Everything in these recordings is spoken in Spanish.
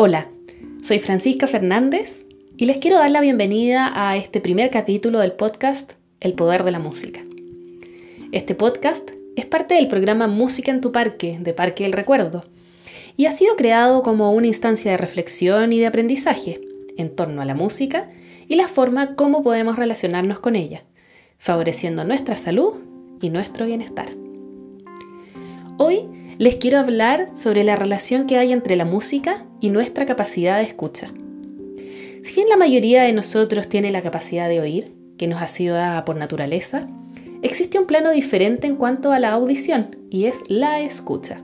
Hola, soy Francisca Fernández y les quiero dar la bienvenida a este primer capítulo del podcast El Poder de la Música. Este podcast es parte del programa Música en tu Parque de Parque del Recuerdo y ha sido creado como una instancia de reflexión y de aprendizaje en torno a la música y la forma como podemos relacionarnos con ella, favoreciendo nuestra salud y nuestro bienestar. Hoy les quiero hablar sobre la relación que hay entre la música y nuestra capacidad de escucha. Si bien la mayoría de nosotros tiene la capacidad de oír, que nos ha sido dada por naturaleza, existe un plano diferente en cuanto a la audición y es la escucha.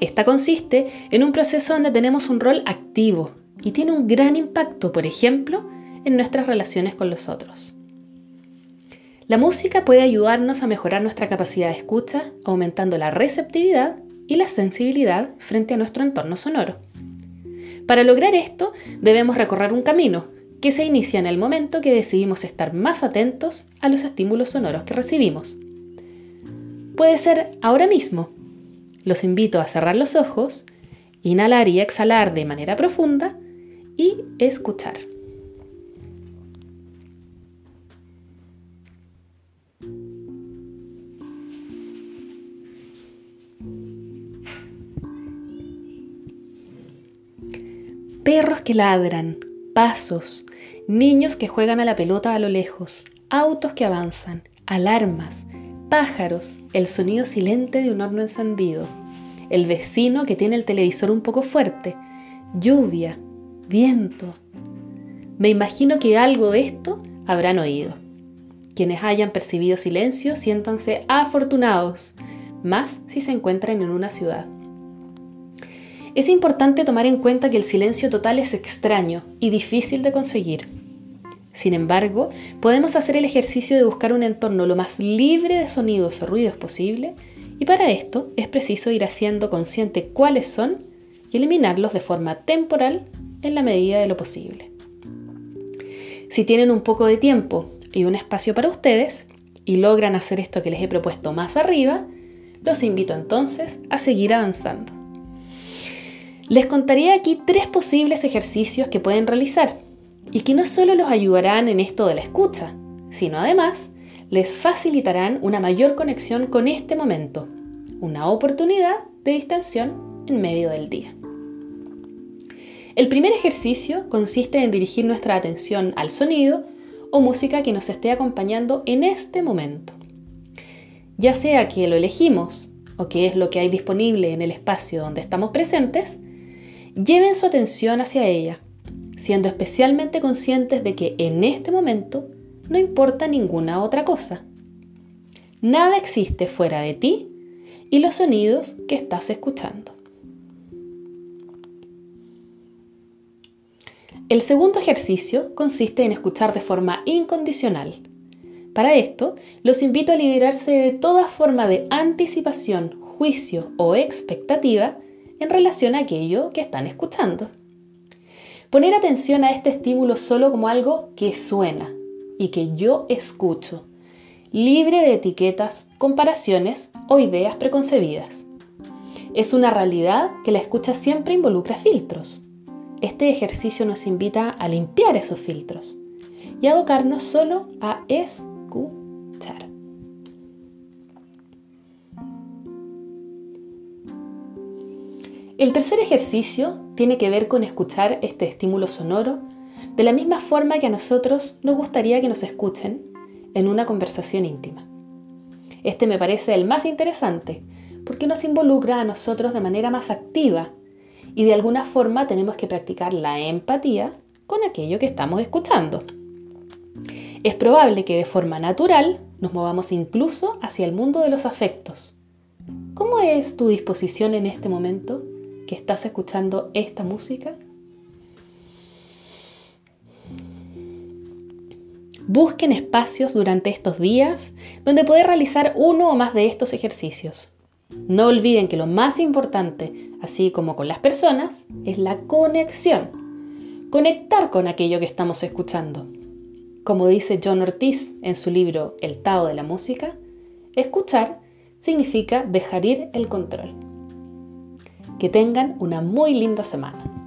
Esta consiste en un proceso donde tenemos un rol activo y tiene un gran impacto, por ejemplo, en nuestras relaciones con los otros. La música puede ayudarnos a mejorar nuestra capacidad de escucha, aumentando la receptividad y la sensibilidad frente a nuestro entorno sonoro. Para lograr esto, debemos recorrer un camino que se inicia en el momento que decidimos estar más atentos a los estímulos sonoros que recibimos. Puede ser ahora mismo. Los invito a cerrar los ojos, inhalar y exhalar de manera profunda y escuchar. Perros que ladran, pasos, niños que juegan a la pelota a lo lejos, autos que avanzan, alarmas, pájaros, el sonido silente de un horno encendido, el vecino que tiene el televisor un poco fuerte, lluvia, viento. Me imagino que algo de esto habrán oído. Quienes hayan percibido silencio, siéntanse afortunados, más si se encuentran en una ciudad. Es importante tomar en cuenta que el silencio total es extraño y difícil de conseguir. Sin embargo, podemos hacer el ejercicio de buscar un entorno lo más libre de sonidos o ruidos posible y para esto es preciso ir haciendo consciente cuáles son y eliminarlos de forma temporal en la medida de lo posible. Si tienen un poco de tiempo y un espacio para ustedes y logran hacer esto que les he propuesto más arriba, los invito entonces a seguir avanzando. Les contaré aquí tres posibles ejercicios que pueden realizar y que no solo los ayudarán en esto de la escucha, sino además les facilitarán una mayor conexión con este momento, una oportunidad de distensión en medio del día. El primer ejercicio consiste en dirigir nuestra atención al sonido o música que nos esté acompañando en este momento. Ya sea que lo elegimos o que es lo que hay disponible en el espacio donde estamos presentes, Lleven su atención hacia ella, siendo especialmente conscientes de que en este momento no importa ninguna otra cosa. Nada existe fuera de ti y los sonidos que estás escuchando. El segundo ejercicio consiste en escuchar de forma incondicional. Para esto, los invito a liberarse de toda forma de anticipación, juicio o expectativa en relación a aquello que están escuchando. Poner atención a este estímulo solo como algo que suena y que yo escucho, libre de etiquetas, comparaciones o ideas preconcebidas. Es una realidad que la escucha siempre involucra filtros. Este ejercicio nos invita a limpiar esos filtros y abocarnos solo a escuchar. El tercer ejercicio tiene que ver con escuchar este estímulo sonoro de la misma forma que a nosotros nos gustaría que nos escuchen en una conversación íntima. Este me parece el más interesante porque nos involucra a nosotros de manera más activa y de alguna forma tenemos que practicar la empatía con aquello que estamos escuchando. Es probable que de forma natural nos movamos incluso hacia el mundo de los afectos. ¿Cómo es tu disposición en este momento? Que estás escuchando esta música? Busquen espacios durante estos días donde poder realizar uno o más de estos ejercicios. No olviden que lo más importante, así como con las personas, es la conexión. Conectar con aquello que estamos escuchando. Como dice John Ortiz en su libro El Tao de la Música, escuchar significa dejar ir el control. Que tengan una muy linda semana.